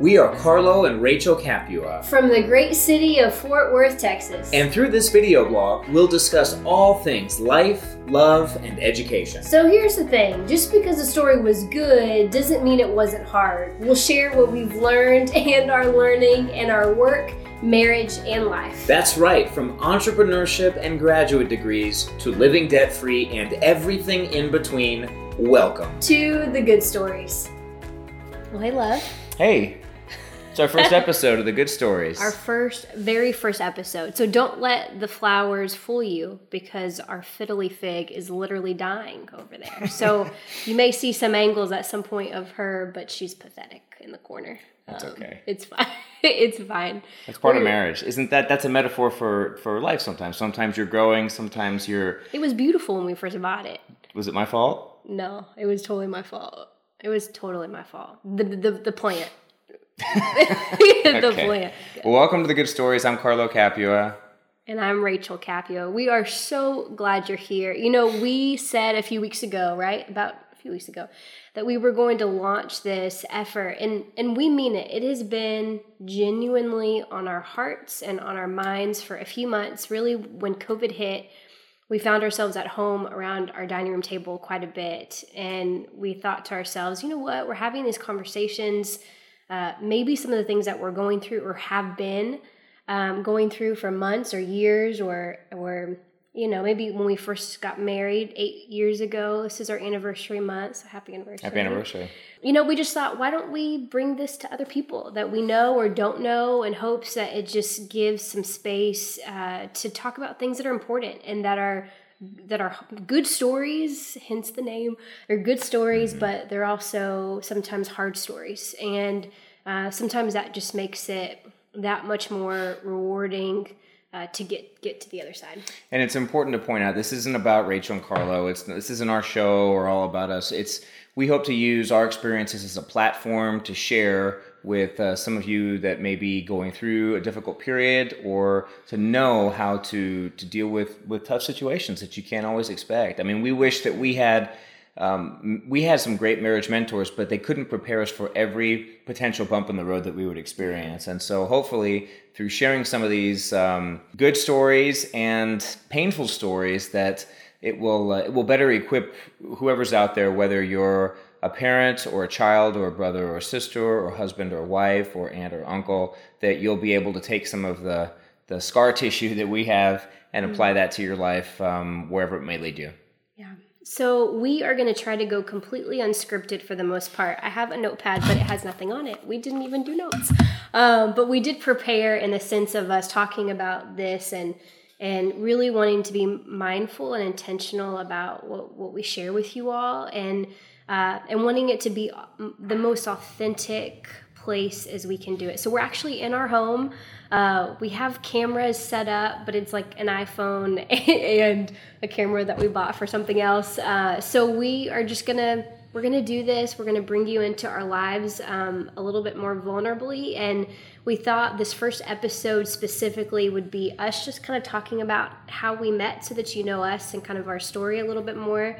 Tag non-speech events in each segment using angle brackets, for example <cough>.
We are Carlo and Rachael Capua. From the great city of Fort Worth, Texas. And through this video blog, we'll discuss all things life, love, and education. So here's the thing just because the story was good doesn't mean it wasn't hard. We'll share what we've learned <laughs> and our learning and our work, marriage, and life. That's right, from entrepreneurship and graduate degrees to living debt free and everything in between. Welcome to the good stories. Well, hey, love. Hey, it's our first episode of the Good Stories. <laughs> Our first, very first episode. So don't let the flowers fool you because our fiddle-leaf fig is literally dying over there. So <laughs> you may see some angles at some point of her, but she's pathetic in the corner. That's um, okay. It's fine. <laughs> it's fine. That's part We're, of marriage, isn't that? That's a metaphor for for life. Sometimes, sometimes you're growing. Sometimes you're. It was beautiful when we first bought it. Was it my fault? No, it was totally my fault. It was totally my fault. The the, the plant. <laughs> the okay. plant. Well, welcome to the Good Stories. I'm Carlo Capua. And I'm Rachael Capua. We are so glad you're here. You know, we said a few weeks ago, right? About a few weeks ago, that we were going to launch this effort. And, and we mean it. It has been genuinely on our hearts and on our minds for a few months. Really, when COVID hit, we found ourselves at home around our dining room table quite a bit. And we thought to ourselves, you know what? We're having these conversations uh, maybe some of the things that we're going through or have been um, going through for months or years or or you know maybe when we first got married eight years ago this is our anniversary month so happy anniversary. Happy anniversary. You know we just thought why don't we bring this to other people that we know or don't know in hopes that it just gives some space uh, to talk about things that are important and that are that are good stories, hence the name. They're good stories, mm-hmm. but they're also sometimes hard stories. And uh, sometimes that just makes it that much more rewarding uh, to get get to the other side. And it's important to point out this isn't about Rachael and Carlo. It's this isn't our show or all about us. It's we hope to use our experiences as a platform to share with uh, some of you that may be going through a difficult period or to know how to to deal with with tough situations that you can't always expect. I mean, we wish that we had um, we had some great marriage mentors, but they couldn't prepare us for every potential bump in the road that we would experience. And so, hopefully, through sharing some of these um, good stories and painful stories, that it will uh, it will better equip whoever's out there, whether you're a parent or a child or a brother or a sister or husband or wife or aunt or uncle that you'll be able to take some of the the scar tissue that we have and apply mm-hmm. that to your life um, wherever it may lead you. Yeah. So we are going to try to go completely unscripted for the most part. I have a notepad, but it has nothing on it. We didn't even do notes, um, but we did prepare in the sense of us talking about this and and really wanting to be mindful and intentional about what, what we share with you all and uh, and wanting it to be the most authentic place as we can do it. So we're actually in our home. Uh, we have cameras set up, but it's like an iPhone <laughs> and a camera that we bought for something else. Uh, so we are just gonna we're gonna do this. We're gonna bring you into our lives um, a little bit more vulnerably, and we thought this first episode specifically would be us just kind of talking about how we met, so that you know us and kind of our story a little bit more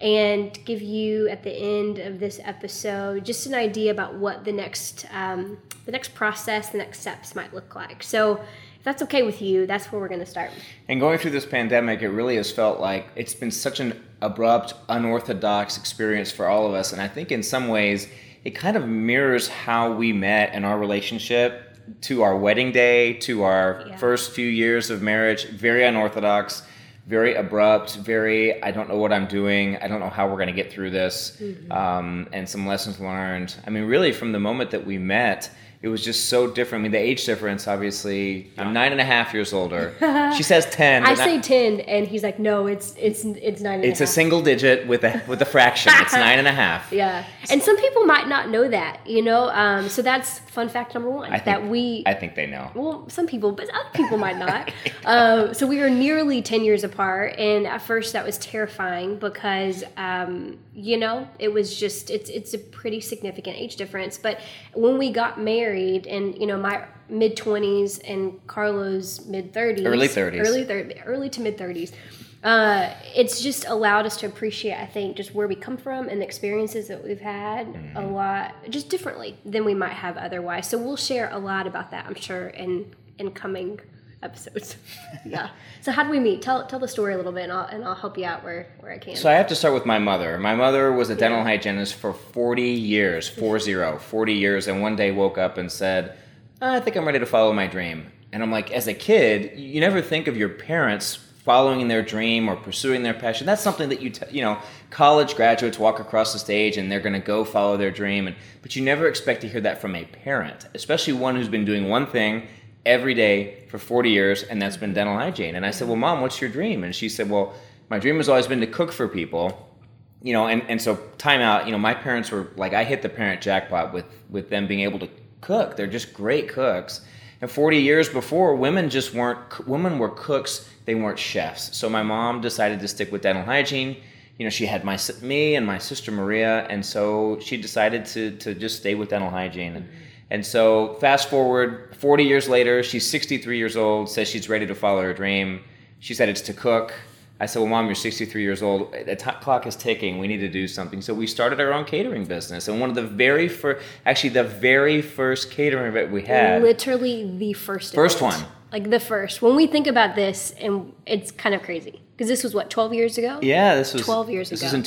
and give you at the end of this episode just an idea about what the next um, the next process, the next steps might look like. So if that's okay with you, that's where we're going to start. And going through this pandemic, it really has felt like it's been such an abrupt, unorthodox experience for all of us. And I think in some ways, it kind of mirrors how we met and our relationship to our wedding day, to our yeah. first few years of marriage. Very unorthodox very abrupt, very I don't know what I'm doing. I don't know how we're going to get through this, mm-hmm. um, and some lessons learned. I mean, really, from the moment that we met, it was just so different. I mean, the age difference, obviously, I'm nine and a half years older. <laughs> she says ten. I say ten, and he's like, no, it's it's it's nine. it's a, a single digit with a with a fraction. it's <laughs> nine and a half. Yeah, and some people might not know that, you know. Um, so that's fun fact number one. Think, that we. I think they know. Well, some people, but other people might not. <laughs> um, so we are nearly ten years apart, and at first that was terrifying because, um, you know, it was just it's it's a pretty significant age difference. But when we got married married and you know my mid 20s and Carlo's mid 30s early 30s early 30 early to mid 30s uh, it's just allowed us to appreciate, I think, just where we come from and the experiences that we've had Mm-hmm. a lot, just differently than we might have otherwise. So we'll share a lot about that, I'm sure, in in coming episodes. <laughs> yeah. So how do we meet? Tell tell the story a little bit, and I'll and I'll help you out where where I can. So I have to start with my mother. My mother was a dental hygienist for 40 years, four zero, 40 years, and one day woke up and said, I think I'm ready to follow my dream. And I'm like, as a kid, you never think of your parents following their dream or pursuing their passion. That's something that you, t- you know, college graduates walk across the stage and they're going to go follow their dream. And but you never expect to hear that from a parent, especially one who's been doing one thing every day for 40 years, and that's been dental hygiene. And I said, well, mom, what's your dream? And she said, well, my dream has always been to cook for people you know, and, and so time out, you know, my parents were like, I hit the parent jackpot with, with them being able to cook. They're just great cooks. And 40 years before, women just weren't, women were cooks, they weren't chefs. So my mom decided to stick with dental hygiene. You know, she had my, me and my sister Maria, and so she decided to, to just stay with dental hygiene. And so fast forward 40 years later, she's 63 years old, says she's ready to follow her dream. She said it's to cook. I said, "Well, mom, you're 63 years old. The t- clock is ticking. We need to do something." So we started our own catering business, and one of the very first, actually, the very first catering event we had. Literally the first. First event. one. Like the first. When we think about this, and it's kind of crazy because this was what 12 years ago. yeah, this was 12 years This ago. This was in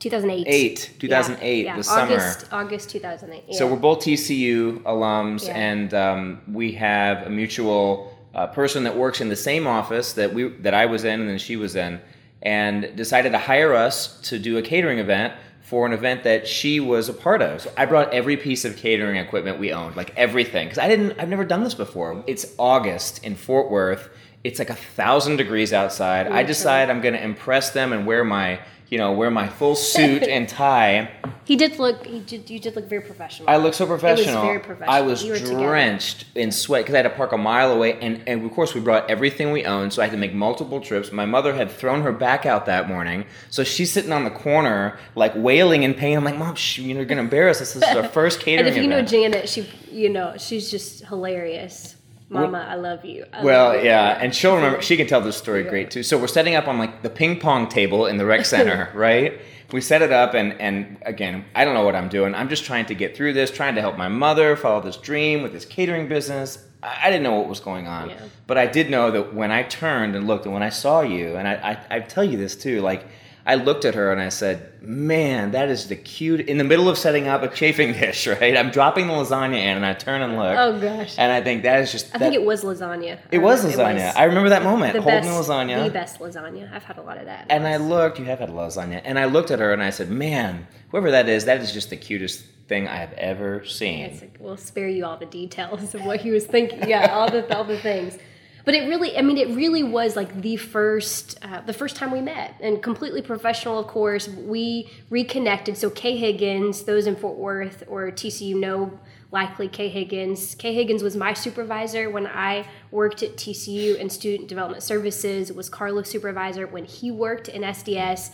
2008, 2008. 2008, Yeah, the yeah. summer. August, August 2008. Yeah. So we're both TCU alums, Yeah. and um, we have a mutual uh, person that works in the same office that we that I was in and then she was in, and decided to hire us to do a catering event for an event that she was a part of. So I brought every piece of catering equipment we owned, like everything, because I didn't, I've never done this before. It's August in Fort Worth. It's like a thousand degrees outside. I decide I'm going to impress them and wear my, you know, wear my full suit and <laughs> tie. he did look. He did. You did look very professional. I look so professional. It was very professional. I was were together. drenched in sweat because I had to park a mile away, and, and of course we brought everything we owned, so I had to make multiple trips. My mother had thrown her back out that morning, so she's sitting on the corner like wailing in pain. I'm like, Mom, sh- you're gonna embarrass us. This is our <laughs> first catering. and if you know. Janet, she, you know, she's just hilarious. Mama, I love you. I well, love you. yeah, and she'll remember. She can tell this story great too. So we're setting up on like the ping pong table in the rec center, <laughs> right? We set it up, and and again, I don't know what I'm doing. I'm just trying to get through this, trying to help my mother follow this dream with this catering business. I, I didn't know what was going on, Yeah. but I did know that when I turned and looked, and when I saw you, and I I, I tell you this too, like. I looked at her and I said, "Man, that is the cute." In the middle of setting up a chafing <laughs> dish, right? I'm dropping the lasagna in, and I turn and look. Oh gosh. And I think that is just. I that- think it was lasagna. it was lasagna. I remember that moment, the holding best, the lasagna. The best lasagna. I've had a lot of that. And I looked, you have had lasagna, and I looked at her and I said, "Man, whoever that is, that is just the cutest thing I have ever seen." Like, we'll spare you all the details of what he was thinking. Yeah, all the all the things. But it really, I mean, it really was like the first, uh, the first time we met, and completely professional, of course. We reconnected. So Kay Higgins, those in Fort Worth or TCU know likely Kay Higgins. Kay Higgins was my supervisor when I worked at TCU in Student Development Services. Was Carlo's supervisor when he worked in SDS.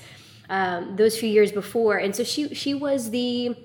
Um, those few years before, and so she she was the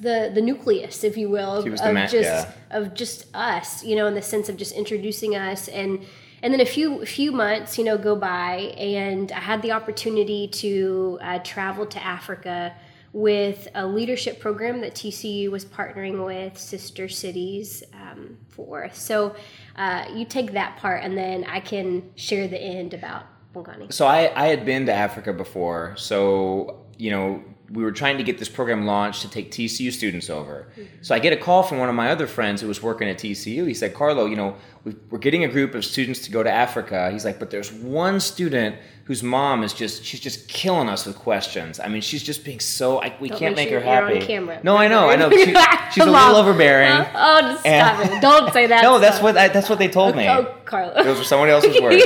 the the nucleus, if you will, of, She was the of ma- just yeah. of just us, you know, in the sense of just introducing us and and then a few few months, you know, go by, and I had the opportunity to uh, travel to Africa with a leadership program that TCU was partnering with Sister Cities um, for. So uh, you take that part, and then I can share the end about Bongani. So I, I had been to Africa before, so you know we were trying to get this program launched to take TCU students over. So I get a call from one of my other friends who was working at TCU. He said, "Carlo, you know we- we're getting a group of students to go to Africa." He's like, "But there's one student whose mom is just she's just killing us with questions. I mean, she's just being so I, we Don't can't make her sure you're happy." camera. No, I know, I know. She- <laughs> she's a little overbearing. Oh, just stop And- it! Don't say that. <laughs> no, that's stuff. what I, that's what they told me. Oh, Carlo. Those were someone else's <laughs> words.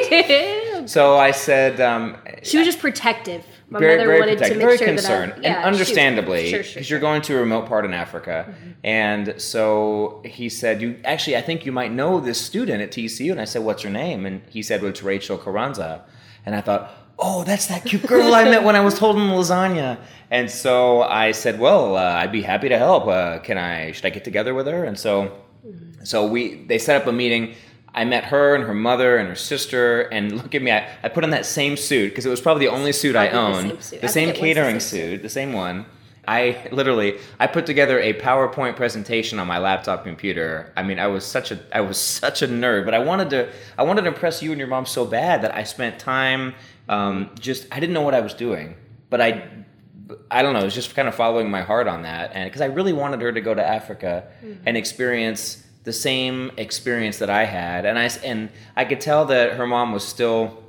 So I said, um, She was just protective. My very, mother very wanted protective, to make very sure concerned, that I, and yeah, she- understandably, sure, because sure, you're going to a remote part in Africa. And so he said, "You actually, I think you might know this student at TCU." And I said, "What's her name?" And he said, "Well, it's Rachael Carranza." And I thought, "Oh, that's that cute girl I met when I was holding the lasagna." And so I said, "Well, uh, I'd be happy to help. Uh, can I? Should I get together with her?" And so, so we they set up a meeting. I met her and her mother and her sister, and look at me. I, I put on that same suit because it was probably the only suit I Probably the owned. same suit. The I same was the catering same suit. suit, the same one. I literally I put together a PowerPoint presentation on my laptop computer. I mean, I was such a I was <laughs> such a nerd, but I wanted to I wanted to impress you and your mom so bad that I spent time um, just I didn't know what I was doing, but I I don't know, it was just kind of following my heart on that, and because I really wanted her to go to Africa and experience the same experience that I had, and I and I could tell that her mom was still,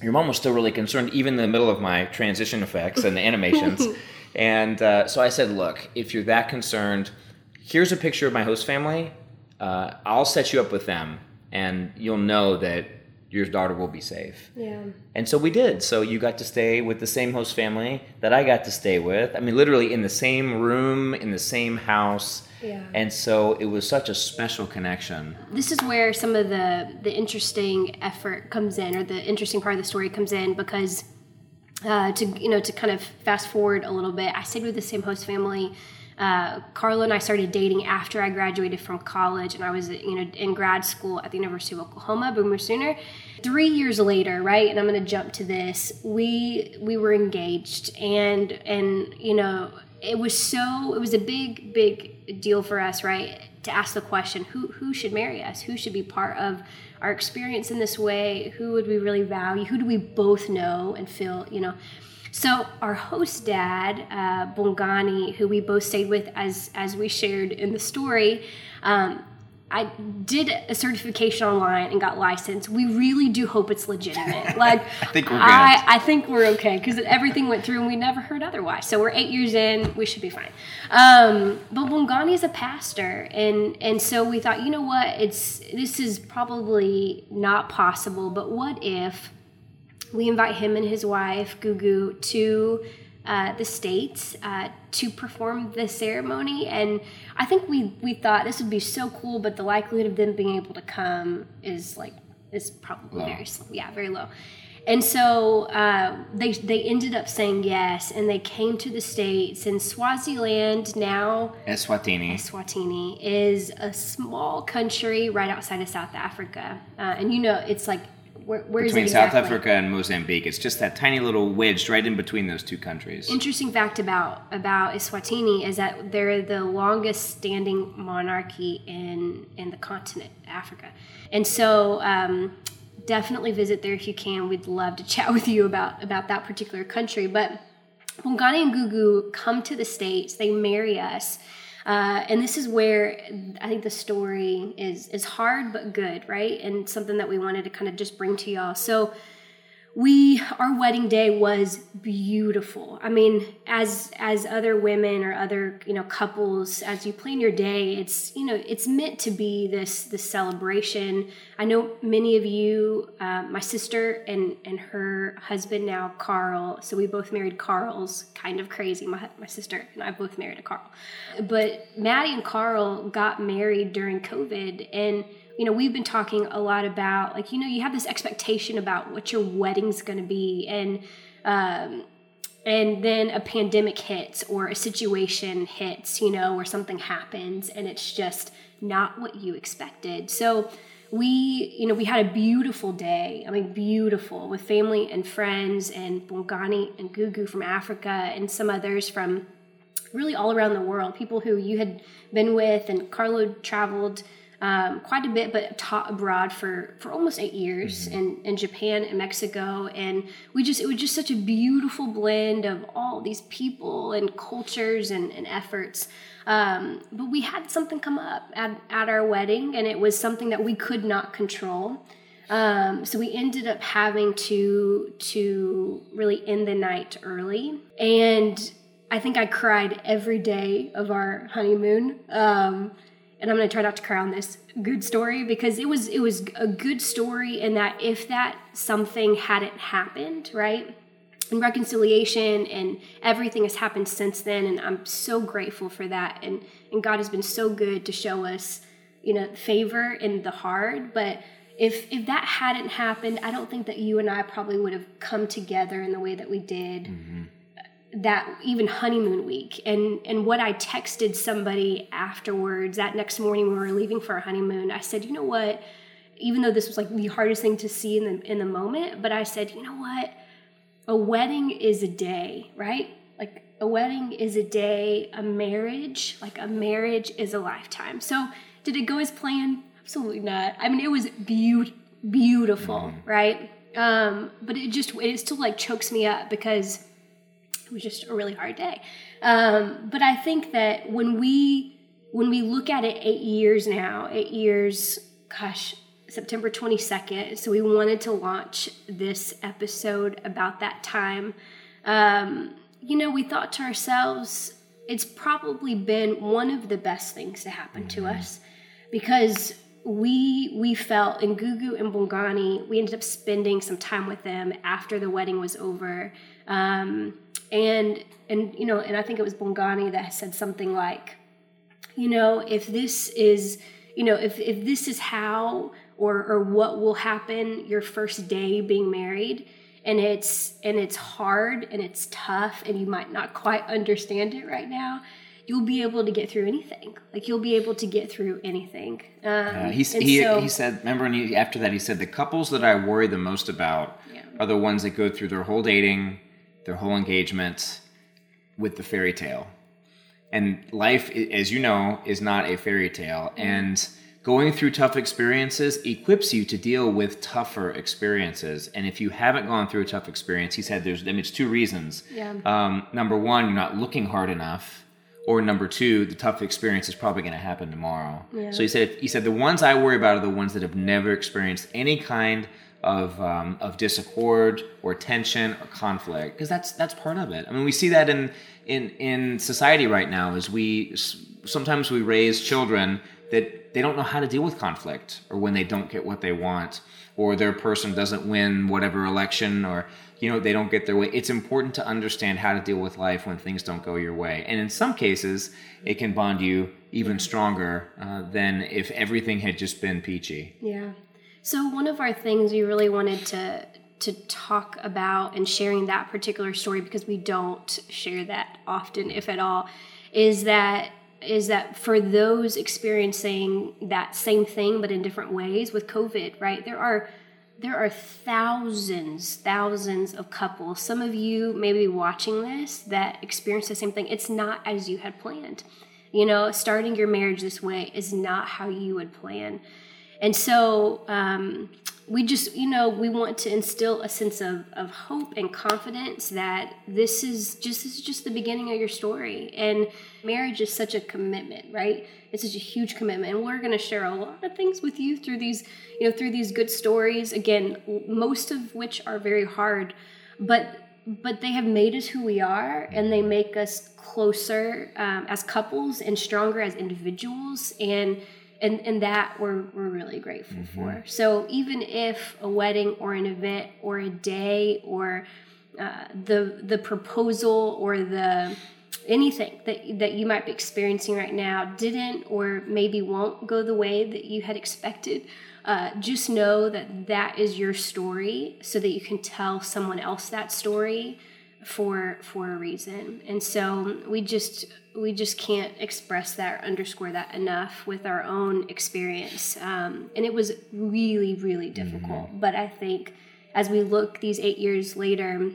your mom was still really concerned, even in the middle of my transition effects and the animations, <laughs> and uh, so I said, look, if you're that concerned, here's a picture of my host family. Uh, I'll set you up with them, and you'll know that your daughter will be safe. Yeah. And so we did. So you got to stay with the same host family that I got to stay with. I mean, literally in the same room, in the same house. Yeah. And so it was such a special connection. this is where some of the the interesting effort comes in or the interesting part of the story comes in because uh, to you know to kind of fast forward a little bit i stayed with the same host family uh, Carlo and I started dating after I graduated from college, and I was, you know, in grad school at the University of Oklahoma, Boomer Sooner. Three years later, right, and I'm going to jump to this. We we were engaged, and and you know, it was so it was a big big deal for us, right, to ask the question who who should marry us, who should be part of our experience in this way, who would we really value, who do we both know and feel, you know. So our host dad, uh, Bongani, who we both stayed with as as we shared in the story, um, I did a certification online and got licensed. We really do hope it's legitimate. <laughs> Like I think we're good. I, I think we're okay because everything went through and we never heard otherwise. So we're eight years in, we should be fine. Um, but Bongani is a pastor, and and so we thought, you know what, it's this is probably not possible. But what if we invite him and his wife Gugu to uh, the states uh, to perform the ceremony, and I think we we thought this would be so cool, but the likelihood of them being able to come is like is probably Low. very slim. yeah very low. And so uh, they they ended up saying yes, and they came to the states. And Swaziland now Eswatini. Eswatini is a small country right outside of South Africa, uh, and you know it's like where, where Between South exactly? Africa and Mozambique. It's just that tiny little wedged right in between those two countries. Interesting fact about about Eswatini is that they're the longest standing monarchy in in the continent Africa, and so um, definitely visit there if you can. We'd love to chat <laughs> with you about about that particular country. But Bongani and Gugu come to the states. They marry us. Uh, and this is where I think the story is is hard but good, right? And something that we wanted to kind of just bring to y'all. So we our wedding day was beautiful. I mean as as other women or other you know couples as you plan your day it's you know it's meant to be this this celebration. I know many of you uh, my sister and and her husband now carl so we both married carl's kind of crazy. My, my sister and i both married a carl. But maddie and carl got married during covid and you know we've been talking a lot about like you know you have this expectation about what your wedding's going to be and um, and then a pandemic hits or a situation hits you know where something happens and it's just not what you expected. So we you know we had a beautiful day. I mean beautiful with family and friends and bongani and gugu from africa and some others from really all around the world. People who you had been with and carlo traveled um, quite a bit, but taught abroad for for almost eight years in, in Japan and Mexico, and we just it was just such a beautiful blend of all these people and cultures and, and efforts. Um, but we had something come up at, at our wedding, and it was something that we could not control. Um, so we ended up having to to really end the night early, and I think I cried every day of our honeymoon. Um, and I'm going to try not to cry on this good story because it was it was a good story in that if that something hadn't happened, right? And reconciliation and everything has happened since then and I'm so grateful for that and and God has been so good to show us, you know, favor in the hard, but if if that hadn't happened, I don't think that you and I probably would have come together in the way that we did mm-hmm. That even honeymoon week and and what I texted somebody afterwards that next morning when we were leaving for our honeymoon I said you know what even though this was like the hardest thing to see in the in the moment, but I said, you know what? A wedding is a day, right? Like a wedding is a day, a marriage, like a marriage is a lifetime. So, did it go as planned? Absolutely not. I mean, it was be- beautiful, mm. right? Um, but it just it still like chokes me up because it was just a really hard day. Um, but I think that when we when we look at it eight years now, eight years, gosh, September 22nd. So we wanted to launch this episode about that time. Um, you know, we thought to ourselves, it's probably been one of the best things to happen mm-hmm. to us because we we felt in Gugu and Bongani, we ended up spending some time with them after the wedding was over. Um, and and you know, and I think it was Bongani that said something like, you know, if this is, you know, if if this is how or or what will happen your first day being married, and it's and it's hard and it's tough and you might not quite understand it right now you'll be able to get through anything like you'll be able to get through anything um, uh, he, he, so, he said remember when he, after that he said the couples that i worry the most about yeah. are the ones that go through their whole dating their whole engagement with the fairy tale and life as you know is not a fairy tale mm-hmm. and Going through tough experiences equips you to deal with tougher experiences. And if you haven't gone through a tough experience, he said there's I mean, it's two reasons. Yeah. Um, number one, you're not looking hard enough. Or number two, the tough experience is probably going to happen tomorrow. Yeah. So he said, he said the ones I worry about are the ones that have never experienced any kind of um, of disaccord or tension or conflict because that's that's part of it. I mean, we see that in in in society right now. Is we sometimes we raise children that they don't know how to deal with conflict or when they don't get what they want or their person doesn't win whatever election or you know they don't get their way it's important to understand how to deal with life when things don't go your way and in some cases it can bond you even stronger uh, than if everything had just been peachy yeah so one of our things we really wanted to to talk about and sharing that particular story because we don't share that often if at all is that is that for those experiencing that same thing but in different ways with covid right? There are there are thousands thousands of couples some of you may be watching this that experience the same thing. It's not as you had planned. You know starting your marriage this way is not how you would plan and so um, we just you know we want to instill a sense of, of hope and confidence that this is just this is just the beginning of your story. And marriage is such a commitment right? It's such a huge commitment. And we're going to share a lot of things with you through these you know through these good stories again most of which are very hard but but they have made us who we are and they make us closer um, as couples and stronger as individuals. And and and that we're we're really grateful mm-hmm. for. So even if a wedding or an event or a day or uh, the the proposal or the anything that that you might be experiencing right now didn't or maybe won't go the way that you had expected uh, just know that that is your story so that you can tell someone else that story for for a reason and so we just we just can't express that or underscore that enough with our own experience. Um, and it was really really difficult. Mm-hmm. but i think as we look these eight years later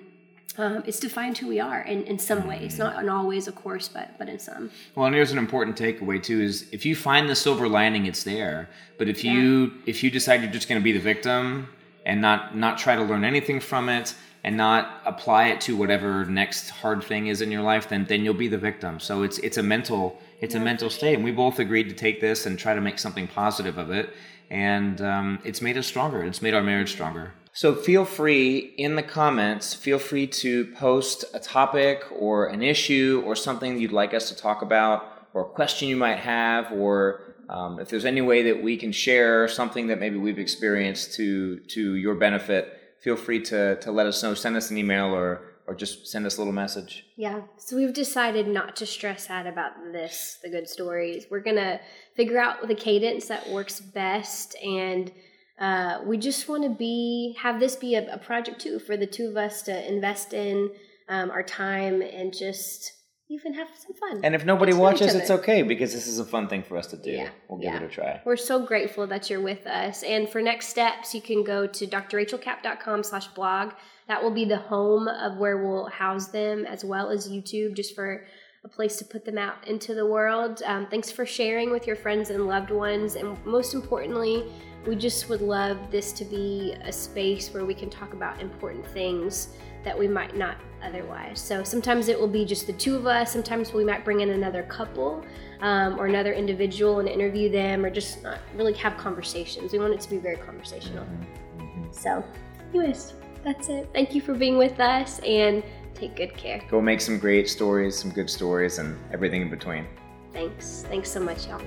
um, it's defined who we are in, in some mm-hmm. ways. Not in all ways of course but but in some. Well and here's an important takeaway too is if you find the silver lining it's there. But if you if you decide you're just going to be the victim and not not try to learn anything from it and not apply it to whatever next hard thing is in your life, then then you'll be the victim. So it's it's a mental it's yeah. a mental state, and we both agreed to take this and try to make something positive of it, and um, it's made us stronger. It's made our marriage stronger. So feel free in the comments, feel free to post a topic or an issue or something you'd like us to talk about or a question you might have or um, if there's any way that we can share something that maybe we've experienced to to your benefit, feel free to to let us know. Send us an email or or just send us a little message. Yeah. So we've decided not to stress out about this, the good stories. We're gonna figure out the cadence that works best, and uh, we just want to be have this be a, a, project too for the two of us to invest in um, our time and just even have some fun. And if nobody Get to know each watches, it's okay because this is a fun thing for us to do. Yeah, We'll give yeah. it a try. We're so grateful that you're with us. And for next steps, you can go to drrachaelcap.com slash blog. That will be the home of where we'll house them as well as YouTube just for a place to put them out into the world. Um, thanks for sharing with your friends and loved ones. And most importantly, we just would love this to be a space where we can talk about important things that we might not otherwise. So sometimes it will be just the two of us. Sometimes we might bring in another couple um, or another individual and interview them or just not really have conversations. We want it to be very conversational. So, anyways, that's it. Thank you for being with us and take good care. Go make some great stories, some good stories, and everything in between. Thanks. Thanks so much, y'all.